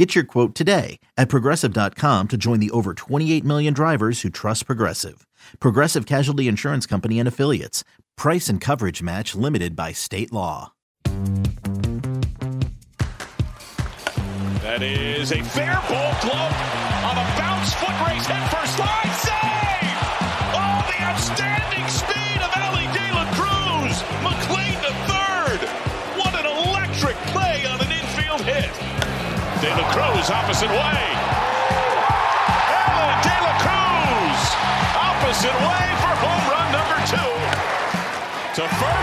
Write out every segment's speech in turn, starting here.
Get your quote today at progressive.com to join the over 28 million drivers who trust Progressive. Progressive Casualty Insurance Company and Affiliates. Price and coverage match limited by state law. That is a fair ball glove on a bounce foot race head first slide De La Cruz opposite way. Elly De La Cruz opposite way for home run number two. To first,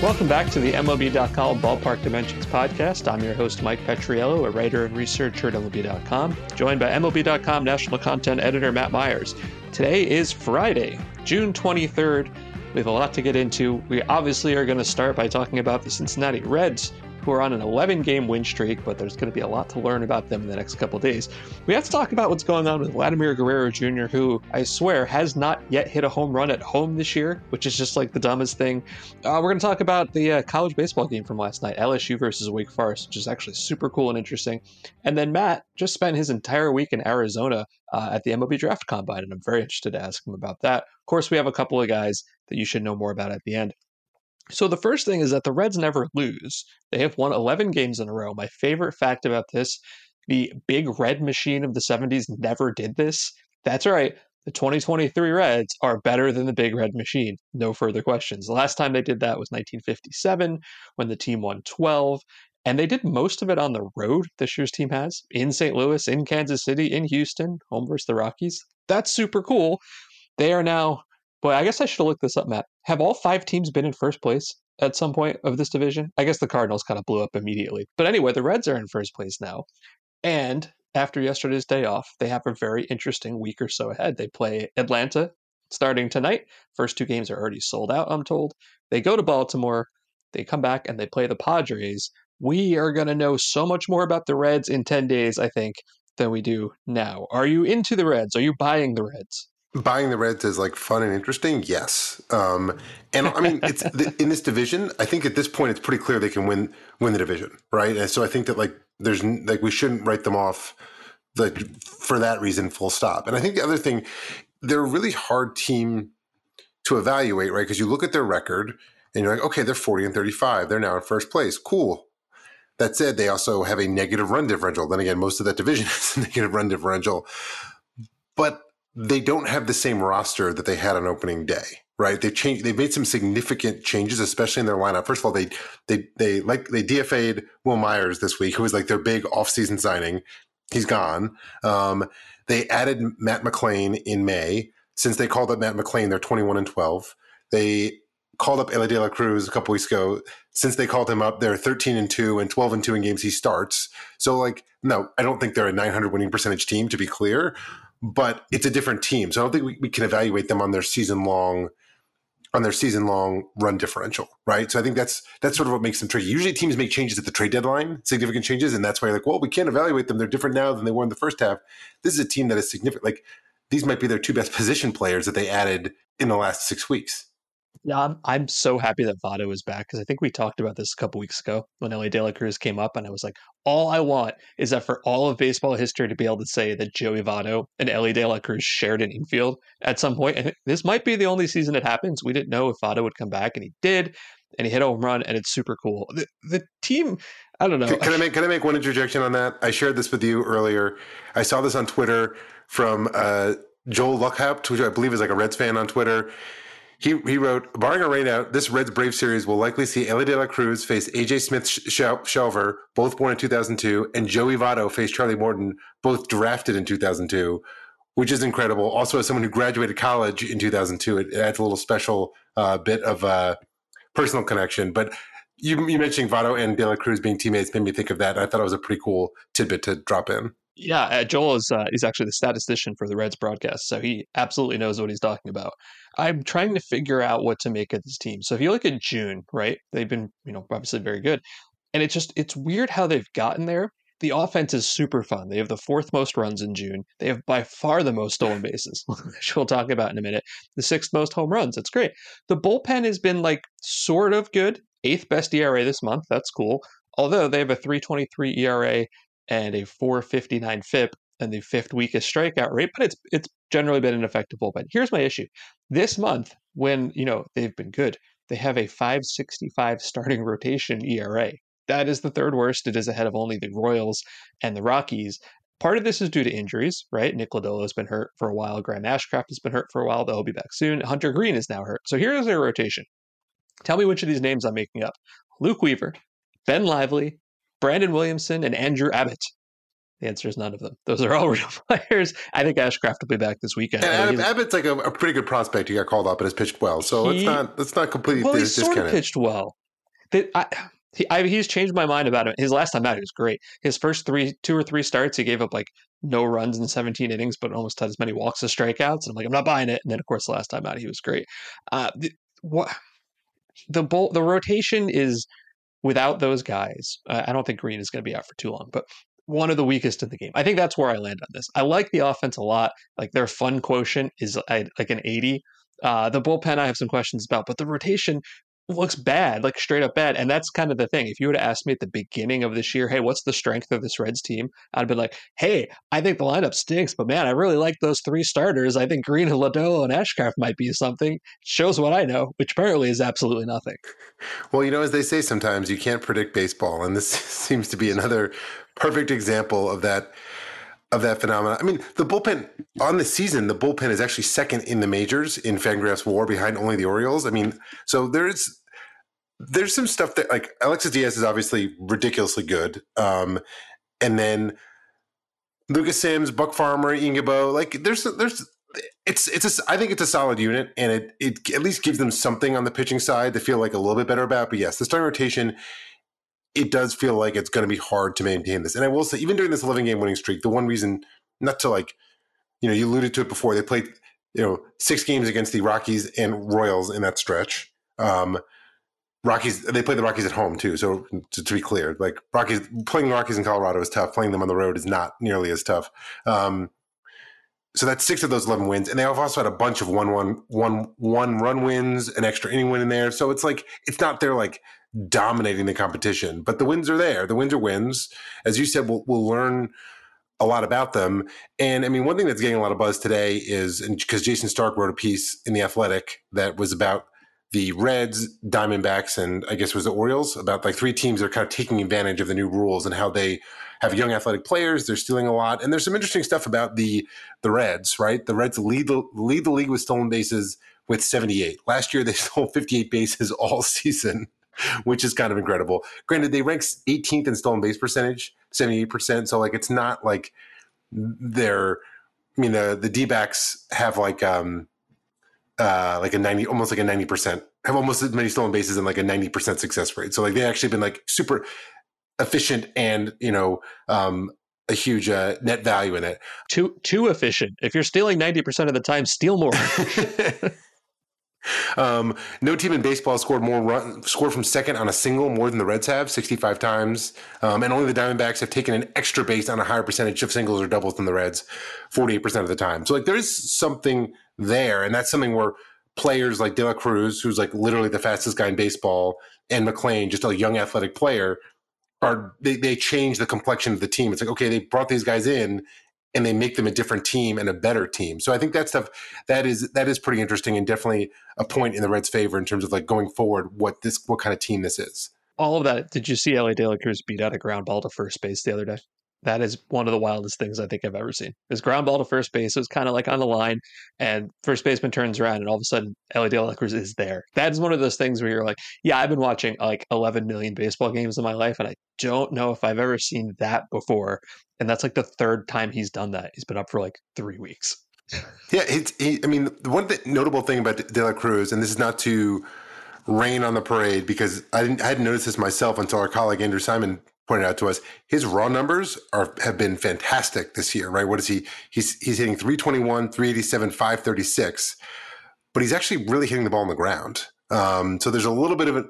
Welcome back to the MLB.com Ballpark Dimensions podcast. I'm your host, Mike Petriello, a writer and researcher at MLB.com, joined by MLB.com national content editor Matt Meyers. Today is Friday, June 23rd. We have a lot to get into. We obviously are going to start by talking about the Cincinnati Reds, who are on an 11 game win streak, but there's going to be a lot to learn about them in the next couple days. We have to talk about what's going on with Vladimir Guerrero Jr., who I swear has not yet hit a home run at home this year, which is just like the dumbest thing. Uh, we're going to talk about the uh, college baseball game from last night, LSU versus Wake Forest, which is actually super cool and interesting. And then Matt just spent his entire week in Arizona uh, at the MLB Draft Combine, and I'm very interested to ask him about that. Of course, we have a couple of guys that you should know more about at the end. So the first thing is that the Reds never lose. They have won 11 games in a row. My favorite fact about this, the big red machine of the 70s never did this. That's right. The 2023 Reds are better than the big red machine. No further questions. The last time they did that was 1957 when the team won 12. And they did most of it on the road, this year's team has, in St. Louis, in Kansas City, in Houston, home versus the Rockies. That's super cool. They are now Boy, I guess I should have looked this up, Matt. Have all five teams been in first place at some point of this division? I guess the Cardinals kind of blew up immediately. But anyway, the Reds are in first place now. And after yesterday's day off, they have a very interesting week or so ahead. They play Atlanta starting tonight. First two games are already sold out, I'm told. They go to Baltimore, they come back, and they play the Padres. We are going to know so much more about the Reds in 10 days, I think, than we do now. Are you into the Reds? Are you buying the Reds? Buying the Reds is like fun and interesting, yes. Um, and I mean, it's the, in this division. I think at this point, it's pretty clear they can win win the division, right? And so I think that like there's like we shouldn't write them off like for that reason, full stop. And I think the other thing, they're a really hard team to evaluate, right? Because you look at their record and you're like, okay, they're 40 and 35. They're now in first place. Cool. That said, they also have a negative run differential. Then again, most of that division has a negative run differential. But they don't have the same roster that they had on opening day, right? They've changed. They've made some significant changes, especially in their lineup. First of all, they they they like they DFA'd Wil Myers this week, who was like their big offseason signing. He's gone. Um, they added Matt McLain in May. Since they called up Matt McLain, they're twenty one and twelve. They called up Elly De La Cruz a couple weeks ago. Since they called him up, they're 13 and 2 and 12 and 2 in games he starts. So, like, no, I don't think they're a 900 winning percentage team, to be clear but it's a different team. So I don't think we, we can evaluate them on their season long on their season long run differential, right? So I think that's that's sort of what makes them tricky. Usually teams make changes at the trade deadline, significant changes, and that's why you're like, well, we can't evaluate them. They're different now than they were in the first half. This is a team that is significant. Like these might be their two best position players that they added in the last six weeks. Yeah, I'm, I'm so happy that Votto is back because I think we talked about this a couple weeks ago when Elly De La Cruz came up, and I was like, all I want is that for all of baseball history to be able to say that Joey Votto and Elly De La Cruz shared an infield at some point. And this might be the only season it happens. We didn't know if Votto would come back, and he did, and he hit a home run, and it's super cool. The, the team, I don't know. Can, can I make can I make one interjection on that? I shared this with you earlier. I saw this on Twitter from uh, Joel Luckhaupt, which I believe is like a Reds fan on Twitter. He, he wrote, barring a rainout, this Reds Brave series will likely see Elly De La Cruz face AJ Smith-Shawver, both born in 2002, and Joey Votto face Charlie Morton, both drafted in 2002. which is incredible. Also, as someone who graduated college in 2002, it, adds a little special uh, bit of uh, personal connection. But you, you mentioning Votto and De La Cruz being teammates made me think of that. I thought it was a pretty cool tidbit to drop in. Yeah, uh, Joel is uh, is actually the statistician for the Reds broadcast, so he absolutely knows what he's talking about. I'm trying to figure out what to make of this team. So if you look at June, right, they've been you know obviously very good, and it's just it's weird how they've gotten there. The offense is super fun. They have the fourth most runs in June. They have by far the most stolen bases, which we'll talk about in a minute. The sixth most home runs. That's great. The bullpen has been like sort of good. Eighth best ERA this month. That's cool. Although they have a 323 ERA and a 459 FIP and the fifth weakest strikeout rate, but it's it's generally been an effective bullpen. Here's my issue. This month, when you know they've been good, they have a 565 starting rotation ERA. That is the third worst. It is ahead of only the Royals and the Rockies. Part of this is due to injuries, right? Nick Lodolo has been hurt for a while. Graham Ashcraft has been hurt for a while, though he'll be back soon. Hunter Greene is now hurt. So here's their rotation. Tell me which of these names I'm making up. Luke Weaver, Ben Lively, Brandon Williamson, and Andrew Abbott. The answer is none of them. Those are all real players. I think Ashcraft will be back this weekend. And Abbott's like a, a, pretty good prospect. He got called up and has pitched well, so he, it's not it's not completely well. He sort of pitched well. I, he, I, he's changed my mind about him. His last time out, he was great. His first three, two or three starts, he gave up like no runs in 17 innings, but almost had as many walks as strikeouts. And I'm like, I'm not buying it. And then, of course, the last time out, he was great. Uh, the, what the bowl, the rotation is without those guys. Uh, I don't think Greene is going to be out for too long, but one of the weakest in the game. I think that's where I land on this. I like the offense a lot. Like their fun quotient is like an 80. Uh, the bullpen I have some questions about, but the rotation looks bad, like straight up bad. And that's kind of the thing. If you would have asked me at the beginning of this year, hey, what's the strength of this Reds team? I'd be like, hey, I think the lineup stinks, but man, I really like those three starters. I think Greene, Lodolo, and Ashcraft might be something. Shows what I know, which apparently is absolutely nothing. Well, you know, as they say sometimes, you can't predict baseball. And this seems to be another perfect example of that of that phenomenon. I mean, the bullpen on the season, the bullpen is actually second in the majors in Fangraphs WAR behind only the Orioles. I mean, so there's there's some stuff that like Alexis Diaz is obviously ridiculously good. Um, and then Lucas Sims, Buck Farmer, Ian Gibaut, like there's there's it's it's a I think it's a solid unit and it it at least gives them something on the pitching side to feel like a little bit better about. But yes, the starting rotation it does feel like it's going to be hard to maintain this. And I will say, even during this 11 game winning streak, the one reason not to like, you know, you alluded to it before, they played, you know, six games against the Rockies and Royals in that stretch. Um, Rockies, they played the Rockies at home too. So to, to, be clear, like Rockies, playing the Rockies in Colorado is tough. Playing them on the road is not nearly as tough. Um, so that's six of those 11 wins. And they have also had a bunch of one, one, one, one run wins, an extra inning win in there. So it's like, it's not their like dominating the competition, but the wins are there. The wins are wins. As you said, we'll, we'll learn a lot about them. And I mean, one thing that's getting a lot of buzz today is because Jayson Stark wrote a piece in the Athletic that was about the Reds, Diamondbacks, and I guess was the Orioles about like three teams that are kind of taking advantage of the new rules and how they have young athletic players. They're stealing a lot, and there's some interesting stuff about the the Reds. Right, the Reds lead the lead the league with stolen bases with 78. Last year they stole 58 bases all season. which is kind of incredible. Granted, they rank 18th in stolen base percentage, 78%. So like it's not like they're I mean the the D backs have like um uh like a 90 almost like a 90% have almost as many stolen bases and like a 90% success rate. So like they actually been like super efficient and you know um a huge uh, net value in it. Too too efficient. If you're stealing 90% of the time, steal more. Um, no team in baseball scored more run, scored from second on a single more than the Reds have, 65 times. Um, and only the Diamondbacks have taken an extra base on a higher percentage of singles or doubles than the Reds, 48% of the time. So like there is something there, and that's something where players like De La Cruz, who's like literally the fastest guy in baseball, and McLain, just a young athletic player, are they, they change the complexion of the team. It's like, okay, they brought these guys in and they make them a different team and a better team. So I think that stuff that is that is pretty interesting and definitely a point in the Reds' favor in terms of like going forward what this what kind of team this is. All of that. Did you see Elly De La Cruz beat out a ground ball to first base the other day? That is one of the wildest things I think I've ever seen. His ground ball to first base was kind of like on the line, and first baseman turns around, and all of a sudden, Elly De La Cruz is there. That is one of those things where you're like, yeah, I've been watching like 11 million baseball games in my life, and I don't know if I've ever seen that before. And that's like the third time he's done that. He's been up for like three weeks. Yeah, it's. He, I mean, the one th- notable thing about De La Cruz, and this is not to rain on the parade because I didn't, I hadn't noticed this myself until our colleague Andrew Simon pointed out to us. His raw numbers are have been fantastic this year, right? What is he? He's he's hitting 321, 387, 536, but he's actually really hitting the ball on the ground. Um, so there's a little bit of a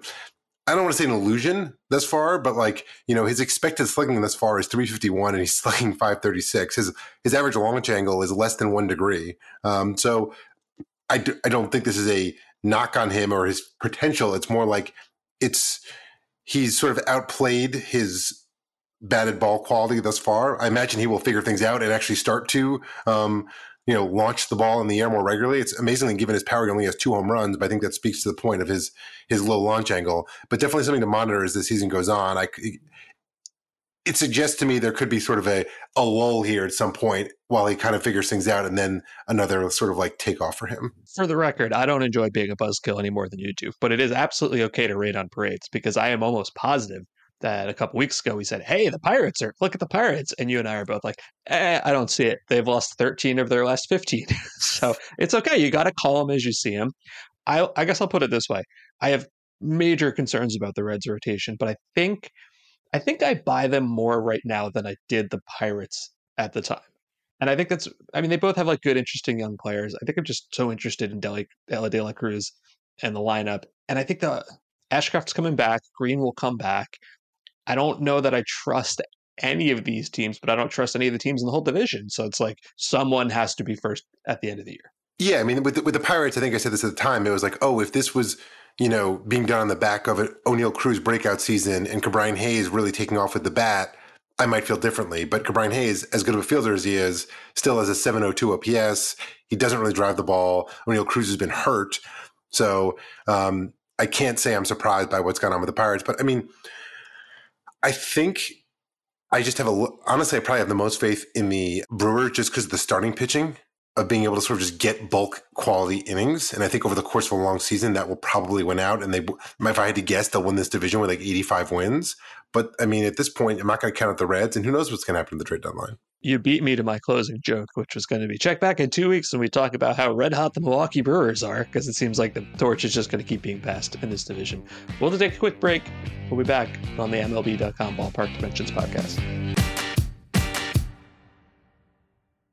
I don't want to say an illusion thus far, but like you know, his expected slugging thus far is 351, and he's slugging 536. His his average launch angle is less than one degree. Um, so I d- I don't think this is a knock on him or his potential. It's more like it's he's sort of outplayed his batted ball quality thus far. I imagine he will figure things out and actually start to um, you know, launch the ball in the air more regularly. It's amazingly given his power, he only has two home runs, but I think that speaks to the point of his his low launch angle. But definitely something to monitor as the season goes on. I it suggests to me there could be sort of a, a lull here at some point while he kind of figures things out and then another sort of like takeoff for him. For the record, I don't enjoy being a buzzkill any more than you do, but it is absolutely okay to rate on parades because I am almost positive that a couple weeks ago we said, "Hey, the Pirates are look at the Pirates," and you and I are both like, eh, "I don't see it. They've lost 13 of their last 15, so it's okay. You got to call them as you see them." I, I guess I'll put it this way: I have major concerns about the Reds' rotation, but I think I think I buy them more right now than I did the Pirates at the time. And I think that's, I mean, they both have like good, interesting young players. I think I'm just so interested in Deli, Ella De La Cruz and the lineup. And I think the Ashcraft's coming back. Greene will come back. I don't know that I trust any of these teams, but I don't trust any of the teams in the whole division. So it's like someone has to be first at the end of the year. Yeah, I mean, with the, with the Pirates, I think I said this at the time. It was like, oh, if this was you know being done on the back of an Oneil Cruz breakout season and Ke'Bryan Hayes really taking off with the bat, I might feel differently. But Ke'Bryan Hayes, as good of a fielder as he is, still has a 702 OPS. He doesn't really drive the ball. Oneil Cruz has been hurt, so um, I can't say I'm surprised by what's gone on with the Pirates. But I mean I think I just have a honestly, I probably have the most faith in the Brewers just because of the starting pitching of being able to sort of just get bulk quality innings. And I think over the course of a long season, that will probably win out. And they, if I had to guess, they'll win this division with like 85 wins. But I mean, at this point, I'm not going to count out the Reds, and who knows what's going to happen in the trade deadline you beat me to my closing joke, which was going to be check back in two weeks when we talk about how red hot the Milwaukee Brewers are, because it seems like the torch is just going to keep being passed in this division. We'll take a quick break. We'll be back on the MLB.com Ballpark Dimensions podcast.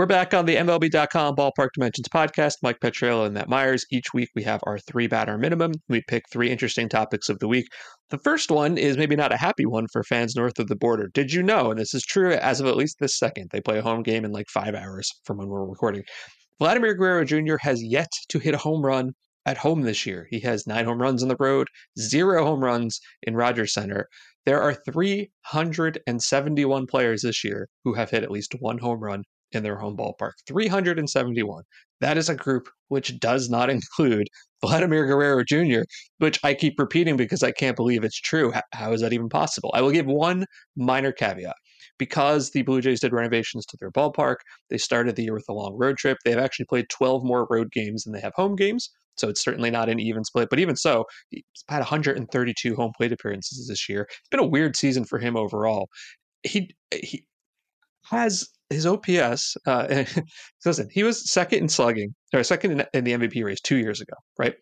We're back on the MLB.com Ballpark Dimensions podcast. Mike Petriello and Matt Meyers. Each week we have our three batter minimum. We pick three interesting topics of the week. The first one is maybe not a happy one for fans north of the border. Did you know, and this is true as of at least this second, they play a home game in like five hours from when we're recording. Vladimir Guerrero Jr. has yet to hit a home run at home this year. He has nine home runs on the road, zero home runs in Rogers Centre. There are 371 players this year who have hit at least one home run in their home ballpark. 371. That is a group which does not include Vladimir Guerrero Jr., which I keep repeating because I can't believe it's true. How is that even possible? I will give one minor caveat. Because the Blue Jays did renovations to their ballpark, they started the year with a long road trip. They've actually played 12 more road games than they have home games. So it's certainly not an even split. But even so, he's had 132 home plate appearances this year. It's been a weird season for him overall. He he has his OPS. Uh, listen, he was second in slugging or second in, in the MVP race two years ago, right?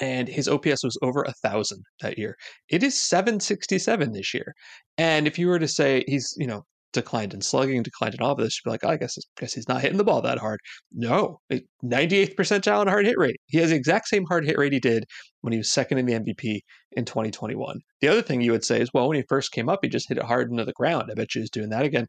and his OPS was over a thousand that year. It is 767 this year. And if you were to say he's, you know, declined in slugging, declined in all of this, you'd be like, oh, I guess, I guess he's not hitting the ball that hard. No, 98th percentile in hard hit rate. He has the exact same hard hit rate he did when he was second in the MVP in 2021. The other thing you would say is, well, when he first came up, he just hit it hard into the ground. I bet you he's doing that again.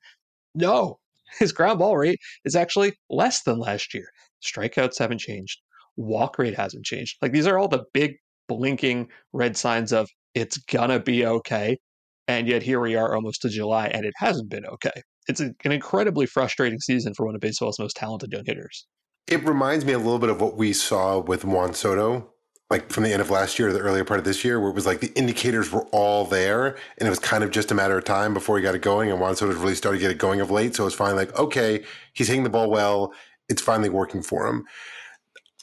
No, his ground ball rate is actually less than last year. Strikeouts haven't changed. walk rate hasn't changed. Like these are all the big blinking red signs of it's gonna be okay. And yet here we are almost to July and it hasn't been okay. It's an incredibly frustrating season for one of baseball's most talented young hitters. It reminds me a little bit of what we saw with Juan Soto, like from the end of last year to the earlier part of this year, where it was like the indicators were all there and it was kind of just a matter of time before he got it going. And Juan Soto really started to get it going of late. So it was finally like, okay, he's hitting the ball well. It's finally working for him.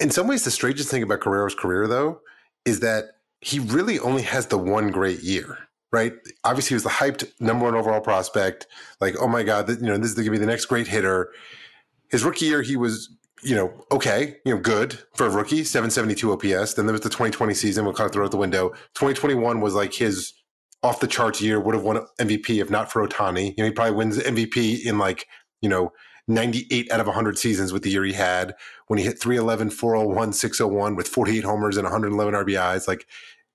In some ways, the strangest thing about Guerrero's career, though, is that he really only has the one great year, right? Obviously, he was the hyped number one overall prospect. Like, oh my God, you know, this is going to be the next great hitter. His rookie year, he was, you know, okay, you know, good for a rookie, 772 OPS. Then there was the 2020 season, we'll kind of throw out the window. 2021 was like his off the charts year, would have won MVP if not for Ohtani. You know, he probably wins MVP in like, you know, 98 out of 100 seasons with the year he had when he hit 311, 401, 601 with 48 homers and 111 RBIs. Like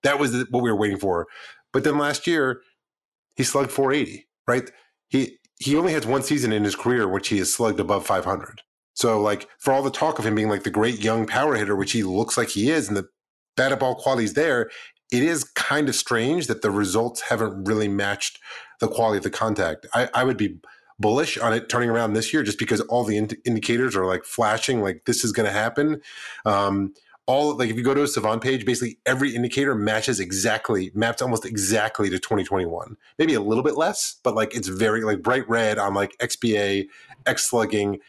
that was what we were waiting for. But then last year, he slugged 480, right? He he only has one season in his career which he has slugged above 500. So like for all the talk of him being like the great young power hitter, which he looks like he is, and the bat ball qualities there, it is kind of strange that the results haven't really matched the quality of the contact. I, I would be bullish on it turning around this year just because all the ind- indicators are like flashing like this is going to happen. Um, all like if you go to a savant page basically every indicator matches exactly maps almost exactly to 2021 maybe a little bit less but like it's very like bright red on like xba x slugging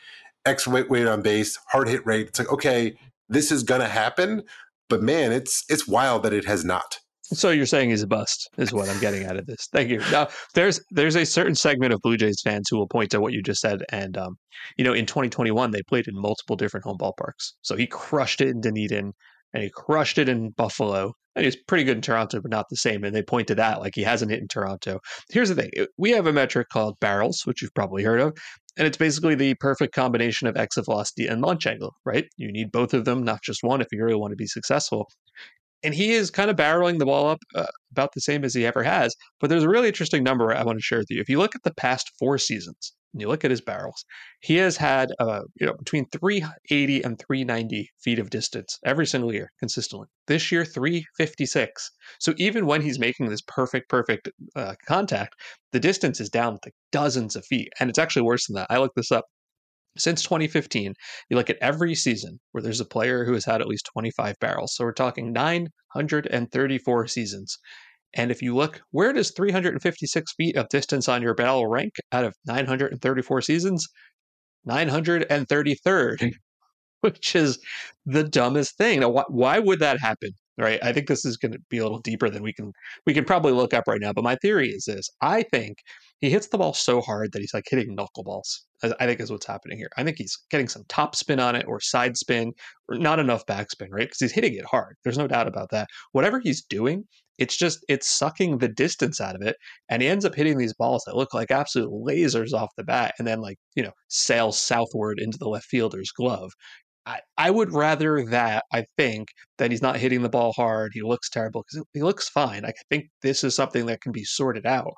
x weight weight on base hard hit rate it's like okay this is to happen but man it's it's wild that it has not so you're saying he's a bust, is what I'm getting out of this. Thank you. Now, there's there's a certain segment of Blue Jays fans who will point to what you just said, and um, you know, in 2021 they played in multiple different home ballparks. So he crushed it in Dunedin, and he crushed it in Buffalo, and he's pretty good in Toronto, but not the same. And they point to that like he hasn't hit in Toronto. Here's the thing: we have a metric called barrels, which you've probably heard of, and it's basically the perfect combination of exit velocity and launch angle, right? You need both of them, not just one, if you really want to be successful and he is kind of barreling the ball up uh, about the same as he ever has. But there's a really interesting number I want to share with you. If you look at the past four seasons and you look at his barrels, he has had uh, you know between 380 and 390 feet of distance every single year consistently. This year, 356. So even when he's making this perfect, perfect uh, contact, the distance is down like dozens of feet, and it's actually worse than that. I looked this up since 2015, you look at every season where there's a player who has had at least 25 barrels. So we're talking 934 seasons. And if you look, where does 356 feet of distance on your barrel rank out of 934 seasons? 933rd, which is the dumbest thing. Now, why, why would that happen? Right. I think this is going to be a little deeper than we can we can probably look up right now. But my theory is this: I think he hits the ball so hard that he's like hitting knuckleballs. I think is what's happening here. I think he's getting some top spin on it or side spin, or not enough backspin, right? Because he's hitting it hard. There's no doubt about that. Whatever he's doing, it's just it's sucking the distance out of it, and he ends up hitting these balls that look like absolute lasers off the bat, and then like you know sail southward into the left fielder's glove. I, I would rather that I think that he's not hitting the ball hard. He looks terrible because he looks fine. I think this is something that can be sorted out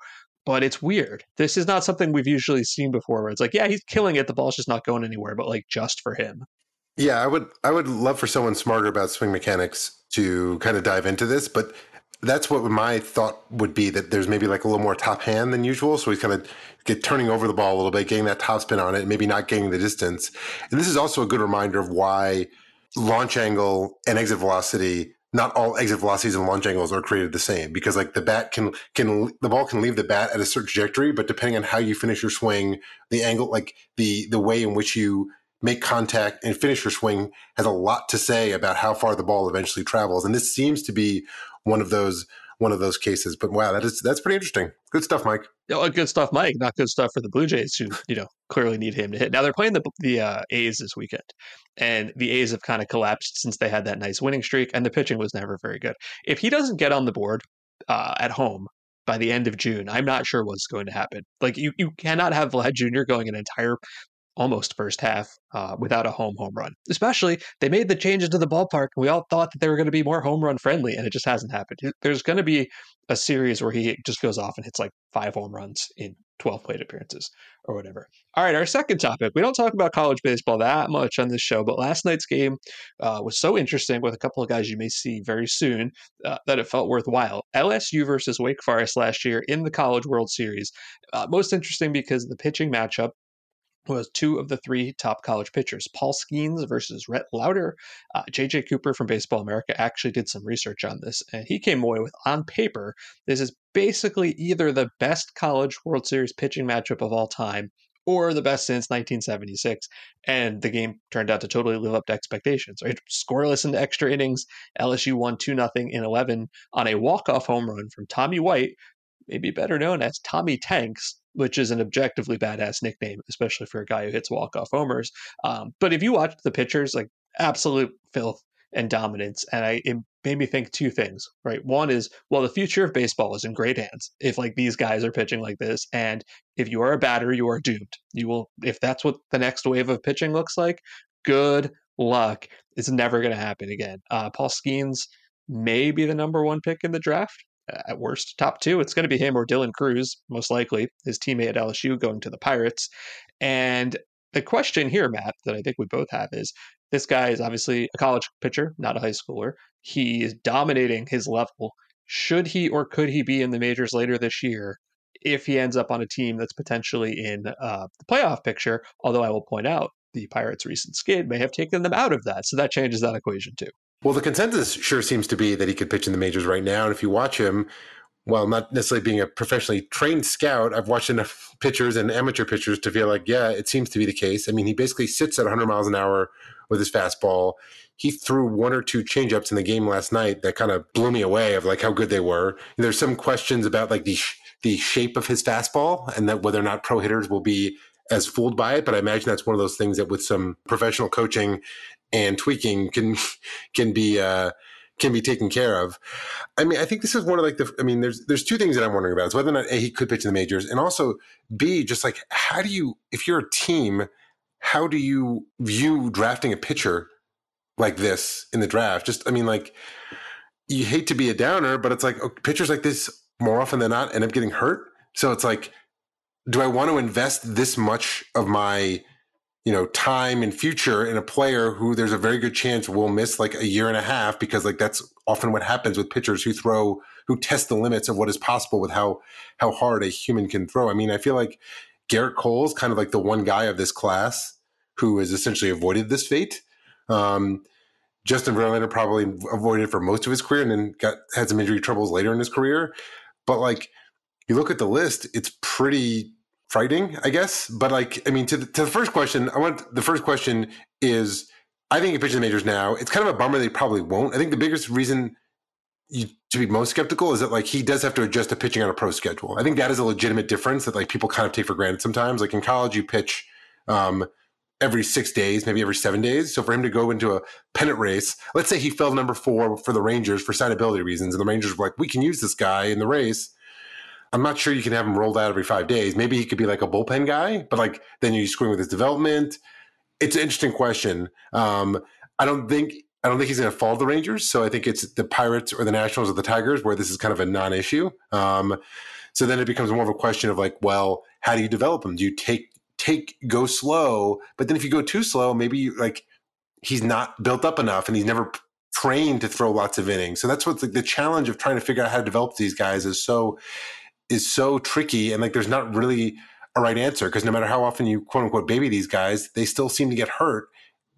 but it's weird. This is not something we've usually seen before where it's like, yeah, he's killing it, the ball's just not going anywhere, but like just for him. Yeah, I would I would love for someone smarter about swing mechanics to kind of dive into this, but that's what my thought would be that there's maybe like a little more top hand than usual. So he's kind of get turning over the ball a little bit, getting that top spin on it, maybe not getting the distance. And this is also a good reminder of why launch angle and exit velocity not all exit velocities and launch angles are created the same because like the bat can can the ball can leave the bat at a certain trajectory, but depending on how you finish your swing, the angle like the the way in which you make contact and finish your swing has a lot to say about how far the ball eventually travels. And this seems to be one of those one of those cases. But wow, that is that's pretty interesting. Good stuff, Mike. Oh, good stuff, Mike. Not good stuff for the Blue Jays, who you know clearly need him to hit. Now they're playing the the uh, A's this weekend, and the A's have kind of collapsed since they had that nice winning streak, and the pitching was never very good. If he doesn't get on the board uh, at home by the end of June, I'm not sure what's going to happen. Like you, you cannot have Vlad Jr. going an entire almost first half uh, without a home home run. Especially they made the changes to the ballpark, and we all thought that they were going to be more home run friendly, and it just hasn't happened. There's going to be a series where he just goes off and hits like five home runs in 12 plate appearances or whatever. All right, our second topic. We don't talk about college baseball that much on this show, but last night's game uh, was so interesting with a couple of guys you may see very soon uh, that it felt worthwhile. LSU versus Wake Forest last year in the College World Series. Uh, most interesting because the pitching matchup was two of the three top college pitchers, Paul Skenes versus Rhett Lowder. Uh, JJ Cooper from Baseball America actually did some research on this, and he came away with, on paper, this is basically either the best college World Series pitching matchup of all time or the best since 1976. And the game turned out to totally live up to expectations, right? Scoreless into extra innings. LSU won 2 0 in 11 on a walk off home run from Tommy White, maybe better known as Tommy Tanks, which is an objectively badass nickname, especially for a guy who hits walk off homers. Um, but if you watch the pitchers, like absolute filth and dominance, and I it made me think two things. Right, one is well, the future of baseball is in great hands if like these guys are pitching like this, and if you are a batter, you are doomed. You will if that's what the next wave of pitching looks like. Good luck. It's never going to happen again. Uh, Paul Skenes may be the number one pick in the draft at worst, top two. It's going to be him or Dylan Crews, most likely, his teammate at LSU going to the Pirates. And the question here, Matt, that I think we both have is this guy is obviously a college pitcher, not a high schooler. He is dominating his level. Should he or could he be in the majors later this year if he ends up on a team that's potentially in uh, the playoff picture? Although I will point out the Pirates' recent skid may have taken them out of that. So that changes that equation too. Well, the consensus sure seems to be that he could pitch in the majors right now. And if you watch him, while not necessarily being a professionally trained scout, I've watched enough pitchers and amateur pitchers to feel like, yeah, it seems to be the case. I mean, he basically sits at 100 miles an hour with his fastball. He threw one or two changeups in the game last night that kind of blew me away of like how good they were. There's some questions about like the sh- the shape of his fastball and that whether or not pro hitters will be as fooled by it. But I imagine that's one of those things that with some professional coaching and tweaking can can be uh, can be taken care of. I mean, I think this is one of like the. I mean, there's there's two things that I'm wondering about: is whether or not a he could pitch in the majors, and also b just like how do you if you're a team, how do you view drafting a pitcher like this in the draft? Just I mean, like you hate to be a downer, but it's like pitchers like this more often than not end up getting hurt. So it's like, do I want to invest this much of my you know time and future in a player who there's a very good chance will miss like a year and a half because like that's often what happens with pitchers who throw who test the limits of what is possible with how how hard a human can throw. I mean, I feel like Gerrit Cole's kind of like the one guy of this class who has essentially avoided this fate. Um, Justin Verlander probably avoided for most of his career and then got had some injury troubles later in his career. But like you look at the list, it's pretty frightening, I guess. But like, I mean, to the, to the first question, I want the first question is, I think if pitching the majors now, it's kind of a bummer they probably won't. I think the biggest reason you, to be most skeptical is that like he does have to adjust to pitching on a pro schedule. I think that is a legitimate difference that like people kind of take for granted sometimes. Like in college, you pitch um, every six days, maybe every seven days. So for him to go into a pennant race, let's say he fell number four for the Rangers for signability reasons, and the Rangers were like, we can use this guy in the race I'm not sure you can have him rolled out every five days. Maybe he could be like a bullpen guy, but like then you're screwing with his development. It's an interesting question. Um, I don't think I don't think he's going to fall to the Rangers. So I think it's the Pirates or the Nationals or the Tigers where this is kind of a non-issue. Um, so then it becomes more of a question of like, well, how do you develop him? Do you take take go slow? But then if you go too slow, maybe you, like he's not built up enough and he's never trained to throw lots of innings. So that's what's like the challenge of trying to figure out how to develop these guys is so is so tricky and like there's not really a right answer because no matter how often you quote unquote baby these guys, they still seem to get hurt.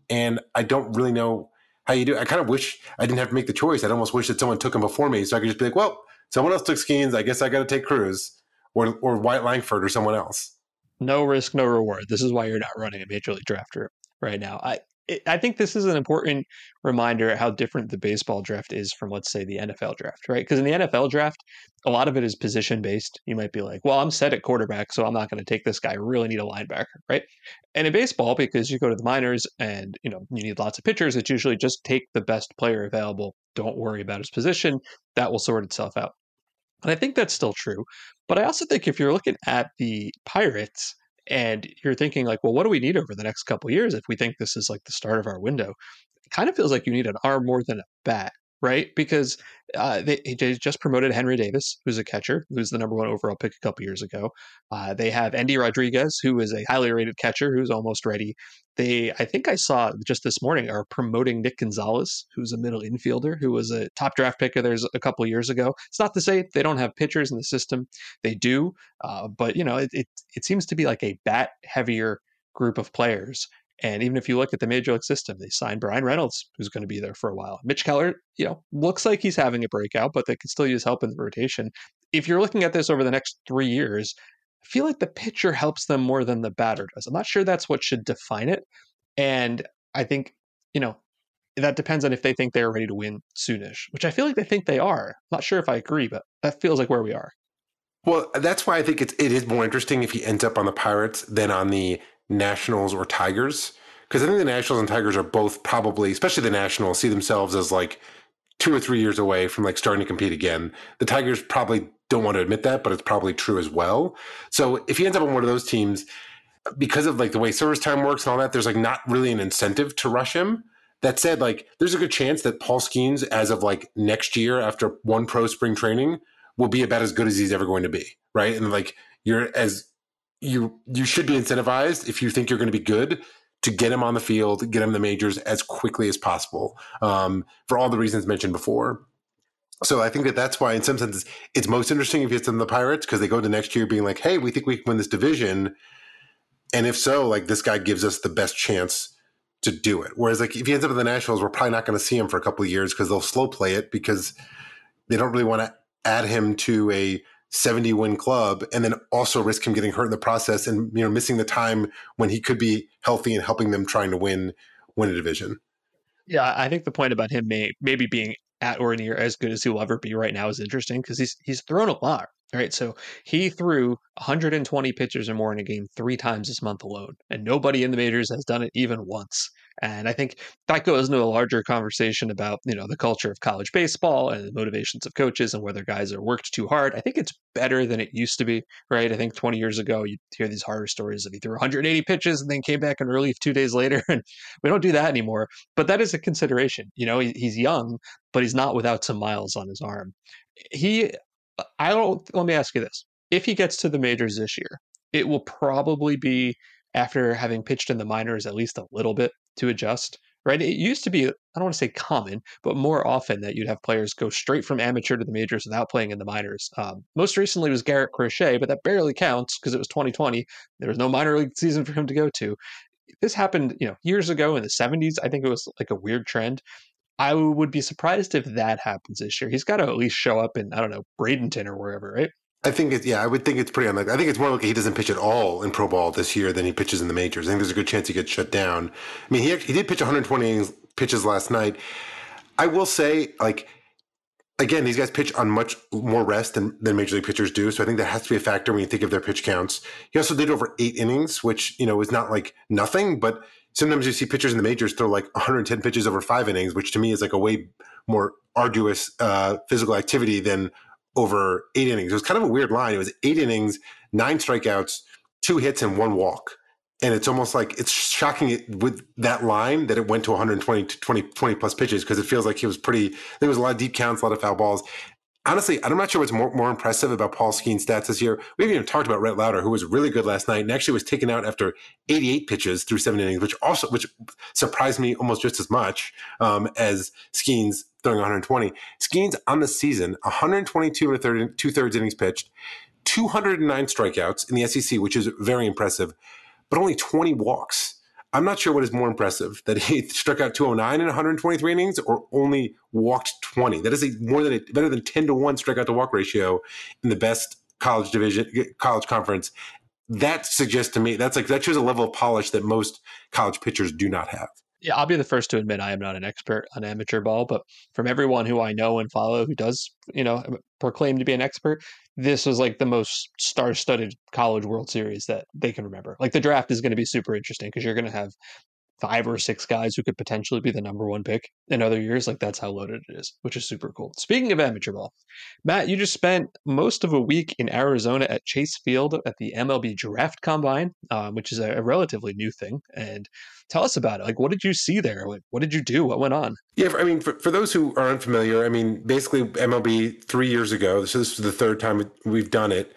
And I don't really know how you do. it. I kind of wish I didn't have to make the choice. I'd almost wish that someone took him before me so I could just be like, well, someone else took Skenes. I guess I got to take Crews or or Wyatt Langford or someone else. No risk, no reward. This is why you're not running a major league draft right now. I I think this is an important reminder how different the baseball draft is from, let's say, the NFL draft, right? Because in the NFL draft, a lot of it is position based. You might be like, well, I'm set at quarterback, so I'm not going to take this guy. I really need a linebacker, right? And in baseball, because you go to the minors and you know you need lots of pitchers, it's usually just take the best player available. Don't worry about his position. That will sort itself out. And I think that's still true. But I also think if you're looking at the Pirates, and you're thinking like well what do we need over the next couple years if we think this is like the start of our window? It kind of feels like you need an arm more than a bat right? Because uh, they, they, just promoted Henry Davis, who's a catcher, who's the number one overall pick a couple years ago. Uh, they have Endy Rodriguez, who is a highly rated catcher who's almost ready. They, I think I saw just this morning, are promoting Nick Gonzales, who's a middle infielder, who was a top draft pick of theirs a couple years ago. It's not to say they don't have pitchers in the system; they do, uh, but you know, it, it it seems to be like a bat heavier group of players and even if you look at the major league system, they signed Bryan Reynolds, who's going to be there for a while. Mitch Keller, you know, looks like he's having a breakout, but they could still use help in the rotation. If you're looking at this over the next three years, I feel like the pitcher helps them more than the batter does. I'm not sure that's what should define it. And I think, you know, that depends on if they think they're ready to win soonish, which I feel like they think they are. I'm not sure if I agree, but that feels like where we are. Well, that's why I think it's it is more interesting if he ends up on the Pirates than on the Nationals or Tigers because I think the Nationals and Tigers are both probably, especially the Nationals, see themselves as like two or three years away from like starting to compete again. The Tigers probably don't want to admit that, but it's probably true as well. So if he ends up on one of those teams, because of like the way service time works and all that, there's like not really an incentive to rush him. That said, like there's a good chance that Paul Skenes, as of like next year after one pro spring training, will be about as good as he's ever going to be, right? And like you're as you you should be incentivized if you think you're going to be good to get him on the field, get him the majors as quickly as possible um, for all the reasons mentioned before. So I think that that's why, in some senses, it's most interesting if it's in the Pirates because they go to next year being like, "Hey, we think we can win this division," and if so, like this guy gives us the best chance to do it. Whereas, like if he ends up in the Nationals, we're probably not going to see him for a couple of years because they'll slow play it because they don't really want to add him to a 70 win club and then also risk him getting hurt in the process and you know missing the time when he could be healthy and helping them trying to win win a division. Yeah, I think the point about him may maybe being at or near as good as he will ever be right now is interesting because he's he's thrown a lot. Right. So he threw 120 pitches or more in a game three times this month alone. And nobody in the majors has done it even once. And I think that goes into a larger conversation about, you know, the culture of college baseball and the motivations of coaches and whether guys are worked too hard. I think it's better than it used to be, right? I think 20 years ago, you'd hear these horror stories of he threw 180 pitches and then came back in relief two days later. And we don't do that anymore. But that is a consideration. You know, he's young, but he's not without some miles on his arm. He, uh, I don't, let me ask you this. If he gets to the majors this year, it will probably be after having pitched in the minors at least a little bit to adjust, right? It used to be, I don't want to say common, but more often that you'd have players go straight from amateur to the majors without playing in the minors. Um, most recently was Garrett Crochet, but that barely counts because it was 2020. There was no minor league season for him to go to. This happened, you know, years ago in the 70s. I think it was like a weird trend. I would be surprised if that happens this year. He's got to at least show up in, I don't know, Bradenton or wherever, right? I think it's yeah. I would think it's pretty unlikely. I think it's more likely he doesn't pitch at all in pro ball this year than he pitches in the majors. I think there's a good chance he gets shut down. I mean, he he did pitch 120 pitches last night. I will say, like again, these guys pitch on much more rest than, than major league pitchers do. So I think that has to be a factor when you think of their pitch counts. He also did over eight innings, which you know is not like nothing, but sometimes you see pitchers in the majors throw like 110 pitches over five innings, which to me is like a way more arduous uh, physical activity than over eight innings. It was kind of a weird line. It was eight innings, nine strikeouts, two hits, and one walk. And it's almost like it's shocking it with that line that it went to 120 to 20, 20 plus pitches because it feels like he was pretty. There was a lot of deep counts, a lot of foul balls. Honestly, I'm not sure what's more, more impressive about Paul Skenes's stats this year. We haven't even talked about Rhett Lowder, who was really good last night and actually was taken out after 88 pitches through seven innings, which also which surprised me almost just as much um, as Skenes throwing 120. Skenes on the season, 122 and third, two thirds innings pitched, 209 strikeouts in the SEC, which is very impressive, but only 20 walks. I'm not sure what is more impressive that he struck out 209 in 123 innings or only walked 20. That is a more than a, better than 10 to 1 strikeout to walk ratio in the best college division, college conference. That suggests to me that's like that shows a level of polish that most college pitchers do not have yeah, I'll be the first to admit I am not an expert on amateur ball, but from everyone who I know and follow who does, you know, proclaim to be an expert, this was like the most star-studded college World Series that they can remember. Like the draft is going to be super interesting because you're going to have five or six guys who could potentially be the number one pick in other years. Like that's how loaded it is, which is super cool. Speaking of amateur ball, Matt, you just spent most of a week in Arizona at Chase Field at the MLB Draft Combine, um, which is a, a, relatively new thing. And tell us about it. Like, what did you see there? Like, what did you do? What went on? Yeah, I mean, for, for those who are unfamiliar, I mean, basically MLB three years ago, so this is the third time we've done it,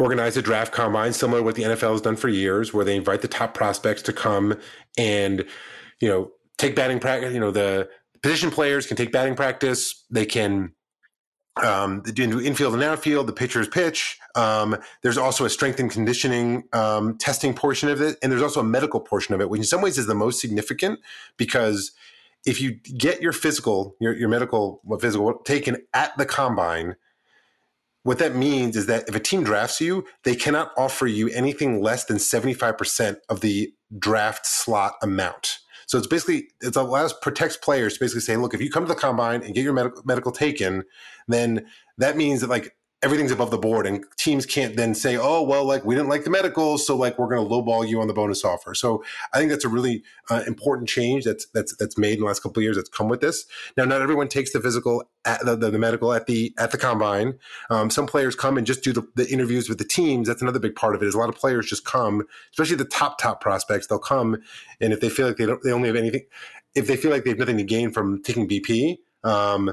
organize a draft combine similar to what the NFL has done for years, where they invite the top prospects to come and, you know, take batting practice. You know, the position players can take batting practice. They can um, do infield and outfield, the pitcher's pitch. Um, there's also a strength and conditioning um, testing portion of it, and there's also a medical portion of it, which in some ways is the most significant because if you get your physical, your, your medical physical taken at the combine, what that means is that if a team drafts you, they cannot offer you anything less than 75% of the draft slot amount. So it's basically it allows protects players to basically say, look, if you come to the combine and get your medical medical taken, then that means that like everything's above the board and teams can't then say oh well like we didn't like the medicals so like we're going to lowball you on the bonus offer. So i think that's a really uh, important change that's that's that's made in the last couple of years that's come with this. Now not everyone takes the physical at the, the, the medical at the at the combine. Um, some players come and just do the, the interviews with the teams. That's another big part of it is a lot of players just come especially the top top prospects they'll come and if they feel like they don't they only have anything if they feel like they have nothing to gain from taking bp um,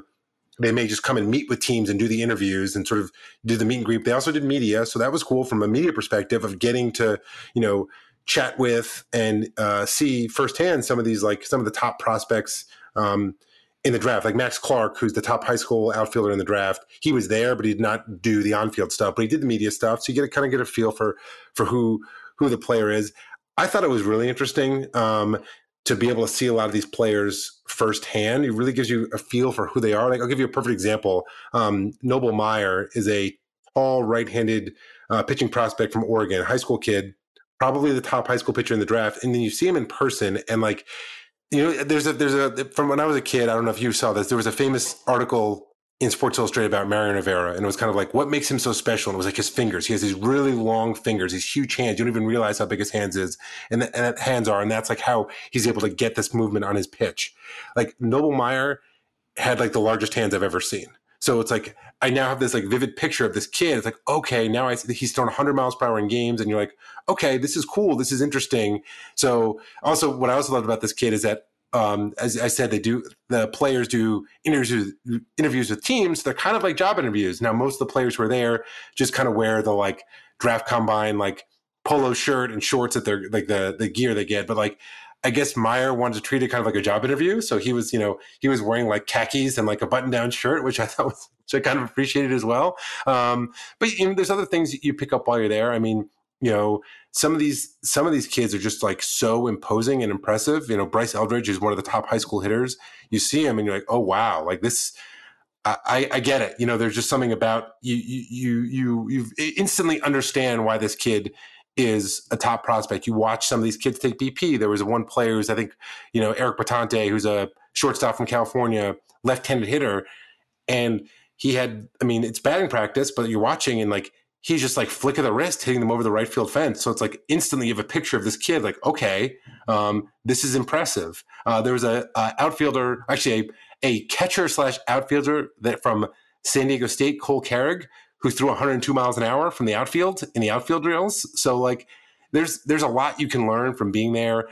they may just come and meet with teams and do the interviews and sort of do the meet and greet. They also did media, so that was cool from a media perspective of getting to you know chat with and uh, see firsthand some of these like some of the top prospects um, in the draft, like Max Clark, who's the top high school outfielder in the draft. He was there, but he did not do the on-field stuff, but he did the media stuff. So you get to kind of get a feel for for who who the player is. I thought it was really interesting. Um, to be able to see a lot of these players firsthand. It really gives you a feel for who they are. Like I'll give you a perfect example. Um, Noble Meyer is a tall right-handed uh, pitching prospect from Oregon, high school kid, probably the top high school pitcher in the draft. And then you see him in person, and like you know, there's a there's a from when I was a kid. I don't know if you saw this. There was a famous article in Sports Illustrated about Mariano Rivera, and it was kind of like what makes him so special. And it was like his fingers. He has these really long fingers, these huge hands. You don't even realize how big his hands is, and, the, and hands are, and that's like how he's able to get this movement on his pitch. Like Noble Meyer had like the largest hands I've ever seen. So it's like I now have this like vivid picture of this kid. It's like okay, now I see he's throwing 100 miles per hour in games, and you're like, okay, this is cool, this is interesting. So also, what I also loved about this kid is that um, as I said, they do the players do interviews interviews with teams. They're kind of like job interviews. Now, most of the players who are there just kind of wear the like draft combine like polo shirt and shorts that they're like the the gear they get. But like I guess Meyer wanted to treat it kind of like a job interview, so he was you know he was wearing like khakis and like a button down shirt, which I thought was which I kind of appreciated as well. Um, but you know, there's other things you pick up while you're there. I mean, you know some of these some of these kids are just like so imposing and impressive. You know, Bryce Eldridge is one of the top high school hitters. You see him and you're like, oh wow, like this. I, I get it. You know, there's just something about you. You you you instantly understand why this kid is a top prospect. You watch some of these kids take BP. There was one player who's I think you know Eric Bitonti, who's a shortstop from California, left-handed hitter, and he had. I mean, it's batting practice, but you're watching and like he's just like flick of the wrist hitting them over the right field fence. So it's like instantly you have a picture of this kid, like, okay, um, this is impressive. Uh, there was a, a, outfielder, actually a, a catcher slash outfielder that from San Diego State, Cole Carrigg, who threw 102 miles an hour from the outfield in the outfield drills. So like there's there's a lot you can learn from being there.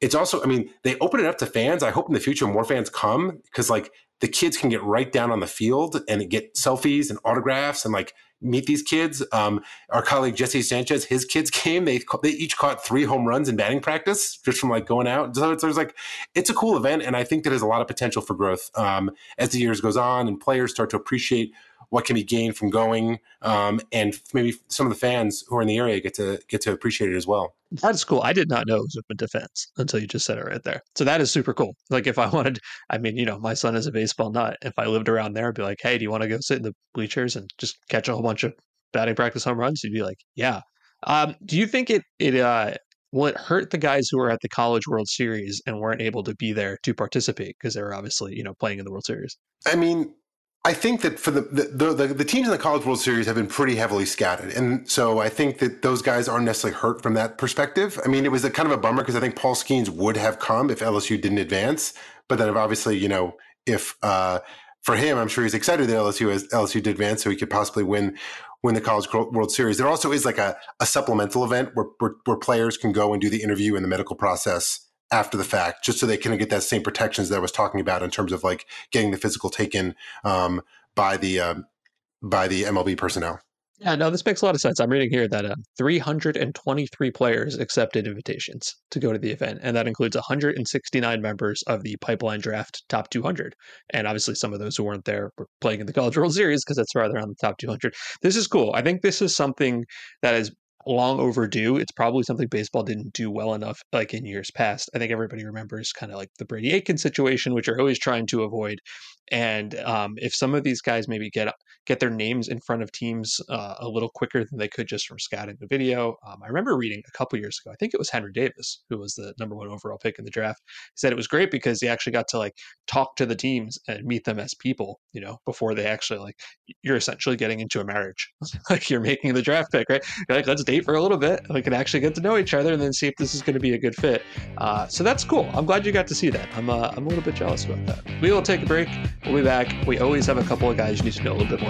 It's also, I mean, they open it up to fans. I hope in the future more fans come because like the kids can get right down on the field and get selfies and autographs and like meet these kids. Um, our colleague Jesse Sanchez, his kids came. They they each caught three home runs in batting practice just from like going out. So it's, like it's a cool event, and I think that has a lot of potential for growth um, as the years goes on and players start to appreciate what can be gained from going, um, and maybe some of the fans who are in the area get to get to appreciate it as well. That's cool. I did not know it was open defense until you just said it right there. So that is super cool. Like if I wanted, I mean, you know, my son is a baseball nut. If I lived around there, I'd be like, hey, do you want to go sit in the bleachers and just catch a whole bunch of batting practice home runs? You'd be like, yeah. Um, do you think it it uh, will it hurt the guys who are at the College World Series and weren't able to be there to participate because they were obviously you know playing in the World Series? I mean, I think that for the the, the the, teams in the College World Series have been pretty heavily scattered, and so I think that those guys aren't necessarily hurt from that perspective. I mean, it was a kind of a bummer because I think Paul Skenes would have come if LSU didn't advance, but then obviously, you know, if uh, for him, I'm sure he's excited that LSU has LSU did advance, so he could possibly win win the College World Series. There also is like a, a supplemental event where, where where players can go and do the interview and the medical process after the fact, just so they can get that same protections that I was talking about in terms of like getting the physical taken um, by the uh, by the MLB personnel. Yeah, no, this makes a lot of sense. I'm reading here that uh, 323 players accepted invitations to go to the event, and that includes 169 members of the Pipeline Draft Top 200. And obviously, some of those who weren't there were playing in the College World Series because that's rather on the top 200. This is cool. I think this is something that is long overdue. It's probably something baseball didn't do well enough like in years past. I think everybody remembers kind of like the Brady Aiken situation, which you're always trying to avoid. And um, if some of these guys maybe get get their names in front of teams uh, a little quicker than they could just from scouting the video, um, I remember reading a couple years ago. I think it was Henry Davis who was the number one overall pick in the draft. He said it was great because he actually got to like talk to the teams and meet them as people. You know, before they actually like you're essentially getting into a marriage, like you're making the draft pick, right? You're like let's date for a little bit. We can actually get to know each other and then see if this is going to be a good fit. Uh, so that's cool. I'm glad you got to see that. I'm uh, I'm a little bit jealous about that. We will take a break. We'll be back. We always have a couple of guys you need to know a little bit more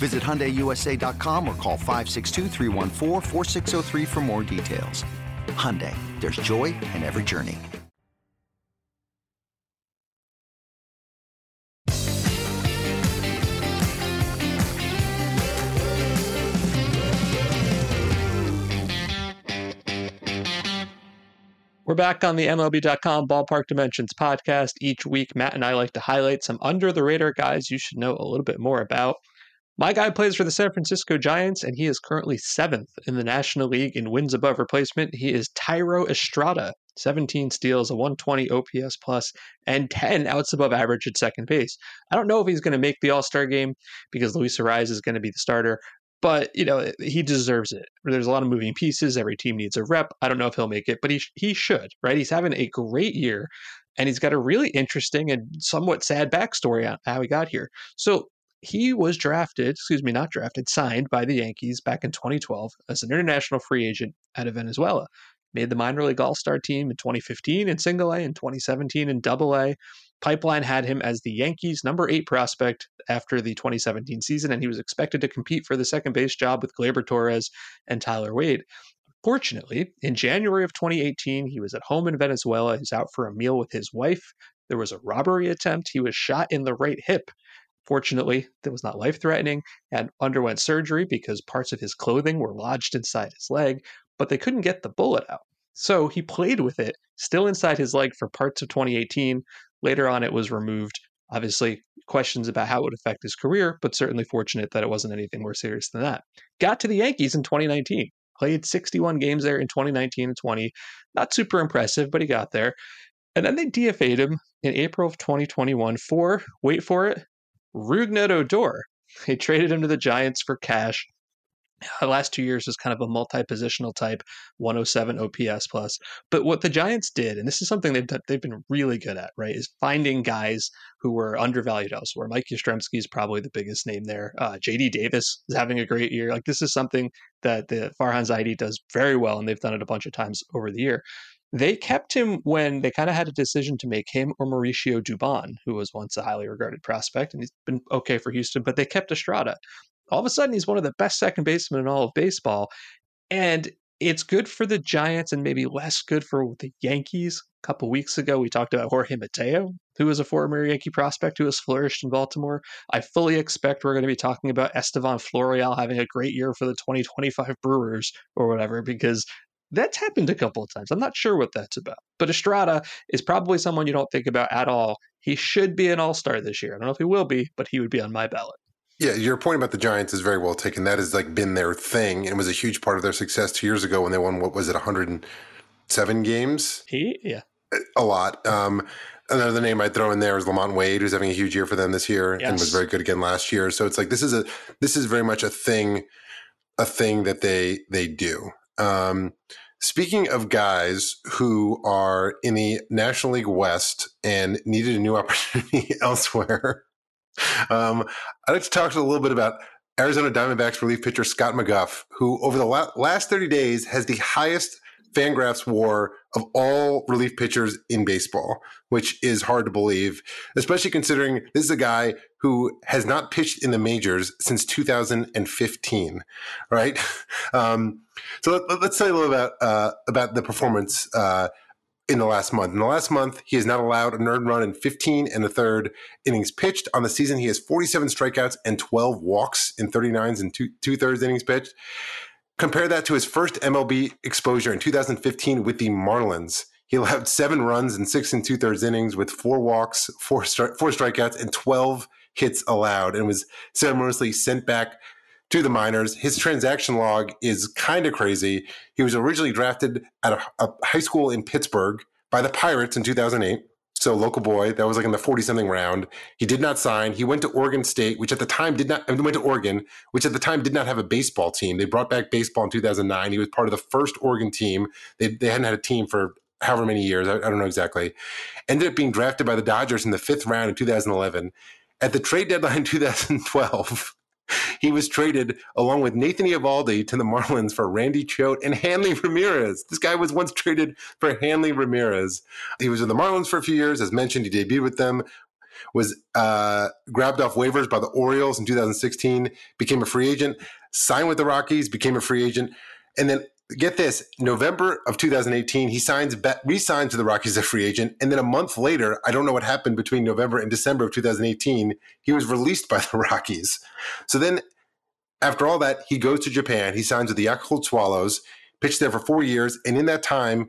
Visit HyundaiUSA.com or call 562 for more details. Hyundai, there's joy in every journey. We're back on the MLB.com Ballpark Dimensions podcast. Each week, Matt and I like to highlight some under the radar guys you should know a little bit more about. My guy plays for the San Francisco Giants, and he is currently seventh in the National League in wins above replacement. He is Thairo Estrada, 17 steals, a 120 OPS plus, and 10 outs above average at second base. I don't know if he's going to make the All Star game because Luis Arraez is going to be the starter, but you know he deserves it. There's a lot of moving pieces. Every team needs a rep. I don't know if he'll make it, but he he should. Right? He's having a great year, and he's got a really interesting and somewhat sad backstory on how he got here. So he was drafted, excuse me, not drafted, signed by the Yankees back in 2012 as an international free agent out of Venezuela. Made the minor league All Star team in 2015 in Single A and 2017 in Double A. Pipeline had him as the Yankees' number eight prospect after the 2017 season, and he was expected to compete for the second base job with Gleyber Torres and Tyler Wade. Fortunately, in January of 2018, he was at home in Venezuela. He's out for a meal with his wife. There was a robbery attempt. He was shot in the right hip Fortunately, that was not life threatening and underwent surgery because parts of his clothing were lodged inside his leg, but they couldn't get the bullet out. So he played with it still inside his leg for parts of 2018. Later on, it was removed. Obviously, questions about how it would affect his career, but certainly fortunate that it wasn't anything more serious than that. Got to the Yankees in 2019, played 61 games there in 2019 and 20. Not super impressive, but he got there. And then they DFA'd him in April of 2021 for, wait for it, Rougned Odor. They traded him to the Giants for cash. Last two years was kind of a multi-positional type, 107 OPS plus. But what the Giants did, and this is something they've done, they've been really good at, right, is finding guys who were undervalued elsewhere. Mike Yastrzemski is probably the biggest name there. Uh, JD Davis is having a great year. Like this is something that the Farhan Zaidi does very well, and they've done it a bunch of times over the year. They kept him when they kind of had a decision to make him or Mauricio Dubon, who was once a highly regarded prospect, and he's been okay for Houston, but they kept Estrada. All of a sudden, he's one of the best second basemen in all of baseball. And it's good for the Giants and maybe less good for the Yankees. A couple weeks ago, we talked about Jorge Mateo, who was a former Yankee prospect who has flourished in Baltimore. I fully expect we're going to be talking about Estevan Florial having a great year for the 2025 Brewers or whatever, because that's happened a couple of times. I'm not sure what that's about. But Estrada is probably someone you don't think about at all. He should be an all star this year. I don't know if he will be, but he would be on my ballot. Yeah, your point about the Giants is very well taken. That has like been their thing and was a huge part of their success two years ago when they won what was it, 107 games? He, yeah, a lot. Um, another name I'd throw in there is LaMonte Wade, who's having a huge year for them this year yes. and was very good again last year. So it's like this is a this is very much a thing, a thing that they they do. Um, speaking of guys who are in the National League West and needed a new opportunity elsewhere, um, I'd like to talk a little bit about Arizona Diamondbacks relief pitcher Scott McGough, who over the la- last 30 days has the highest Fangraphs WAR of all relief pitchers in baseball, which is hard to believe, especially considering this is a guy who has not pitched in the majors since 2015, right? Um, so let, us tell you a little about uh, about the performance uh, in the last month. In the last month, he has not allowed an earned run in 15 and a third innings pitched. On the season, he has 47 strikeouts and 12 walks in 39s and two, two thirds innings pitched. Compare that to his first MLB exposure in 2015 with the Marlins. He allowed seven runs in six and two thirds innings with four walks, four, stri- four strikeouts, and 12 hits allowed, and was ceremoniously sent back to the minors. His transaction log is kind of crazy. He was originally drafted at a, a high school in Pittsburgh by the Pirates in 2008 so local boy that was like in the 40 something round. He did not sign. He went to oregon state which at the time did not went to oregon which at the time did not have a baseball team. They brought back baseball in 2009 he was part of the first oregon team. They, they hadn't had a team for however many years. I, I don't know exactly. Ended up being drafted by the dodgers in the fifth round in 2011 at the trade deadline 2012 he was traded along with Nathan Eovaldi to the Marlins for Randy Choate and Hanley Ramirez. This guy was once traded for Hanley Ramirez. He was in the Marlins for a few years. As mentioned, he debuted with them, was uh, grabbed off waivers by the Orioles in 2016, became a free agent, signed with the Rockies, became a free agent, and then get this november of 2018 he signs re-signs to the rockies as a free agent and then a month later i don't know what happened between november and december of 2018 he was released by the rockies. So then after all that he goes to japan he signs with the yakult swallows pitched there for four years and in that time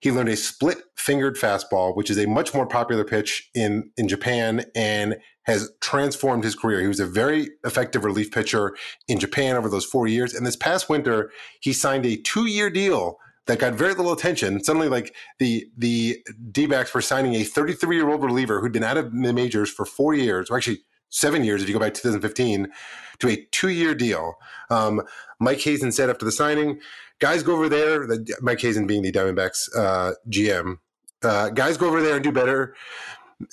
he learned a split fingered fastball which is a much more popular pitch in in japan and has transformed his career. He was a very effective relief pitcher in Japan over those four years. And this past winter, he signed a two year deal that got very little attention. Suddenly, like the the D backs were signing a 33 year old reliever who'd been out of the majors for four years, or actually seven years if you go back to 2015, to a two year deal. Um, Mike Hazen said after the signing, guys go over there, the, Mike Hazen being the Diamondbacks uh, GM, uh, guys go over there and do better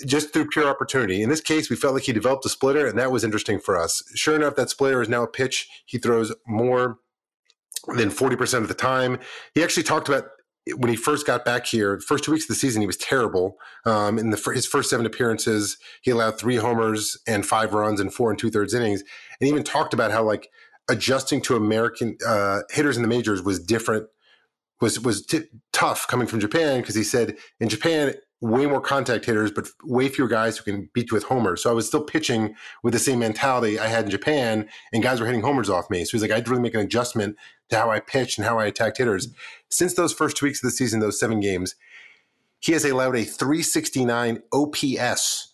just through pure opportunity. In this case, we felt like he developed a splitter, and that was interesting for us. Sure enough, that splitter is now a pitch he throws more than 40% of the time. He actually talked about when he first got back here, first two weeks of the season, he was terrible. Um, in the his first seven appearances, he allowed three homers and five runs in four and two thirds innings, and even talked about how like adjusting to American uh, hitters in the majors was different, was was t- tough coming from Japan because he said in Japan way more contact hitters, but way fewer guys who can beat you with homers. So I was still pitching with the same mentality I had in Japan, and guys were hitting homers off me. So he's like, I had to really make an adjustment to how I pitched and how I attacked hitters. Since those first two weeks of the season, those seven games, he has allowed a 369 OPS.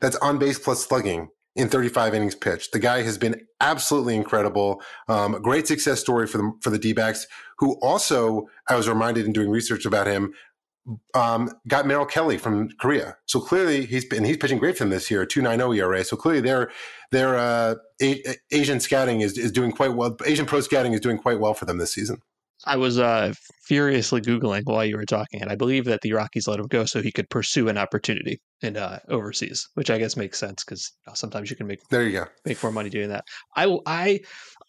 That's on base plus slugging in 35 innings pitched. The guy has been absolutely incredible. Um, great success story for the for the D-backs, who also I was reminded in doing research about him um, got Merrill Kelly from Korea. So clearly he's been he's pitching great for them this year, two nine zero ERA. So clearly their their uh, a- Asian scouting is is doing quite well. Asian pro scouting is doing quite well for them this season. I was uh, furiously googling while you were talking, and I believe that the Rockies let him go so he could pursue an opportunity in uh, overseas, which I guess makes sense because you know, sometimes you can make there you go make more money doing that. I I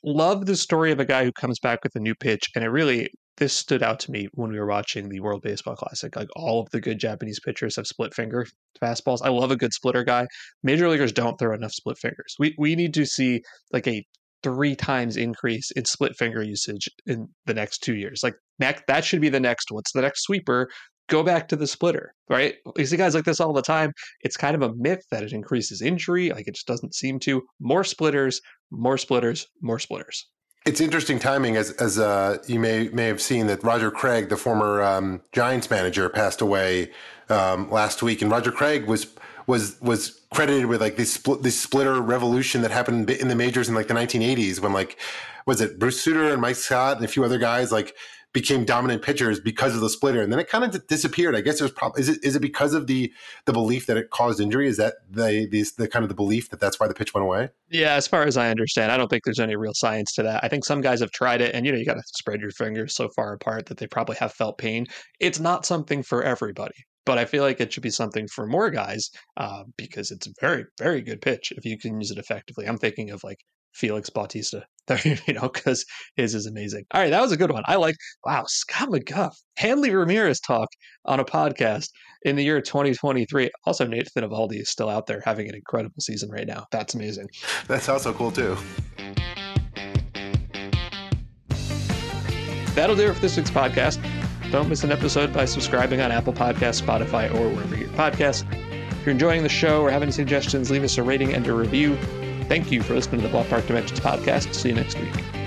love the story of a guy who comes back with a new pitch, and it really this stood out to me when we were watching the World Baseball Classic. Like all of the good Japanese pitchers have split finger fastballs. I love a good splitter guy. Major leaguers don't throw enough split fingers. We we need to see like a three times increase in split finger usage in the next two years. Like that that should be the next what's the next sweeper? Go back to the splitter, right? You see guys like this all the time. It's kind of a myth that it increases injury. Like it just doesn't seem to. More splitters, more splitters, more splitters. It's interesting timing, as as uh, you may may have seen that Roger Craig, the former um, Giants manager, passed away um, last week, and Roger Craig was was was credited with like this this splitter revolution that happened in the majors in like the 1980s when like was it Bruce Sutter and Mike Scott and a few other guys like became dominant pitchers because of the splitter, and then it kind of disappeared. I guess was probably is it is it because of the the belief that it caused injury? Is that the the, the kind of the belief that that's why the pitch went away? Yeah, as far as I understand, I don't think there's any real science to that. I think some guys have tried it, and you know you got to spread your fingers so far apart that they probably have felt pain. It's not something for everybody but I feel like it should be something for more guys uh, because it's a very, very good pitch if you can use it effectively. I'm thinking of like Felix Bautista, you know, because his is amazing. All right, that was a good one. I like, wow, Scott McGough, Hanley Ramirez talk on a podcast in the year 2023. Also, Nathan Eovaldi is still out there having an incredible season right now. That's amazing. That's also cool, too. That'll do it for this week's podcast. Don't miss an episode by subscribing on Apple Podcasts, Spotify, or wherever you get podcasts. If you're enjoying the show or have any suggestions, leave us a rating and a review. Thank you for listening to the Ballpark Dimensions podcast. See you next week.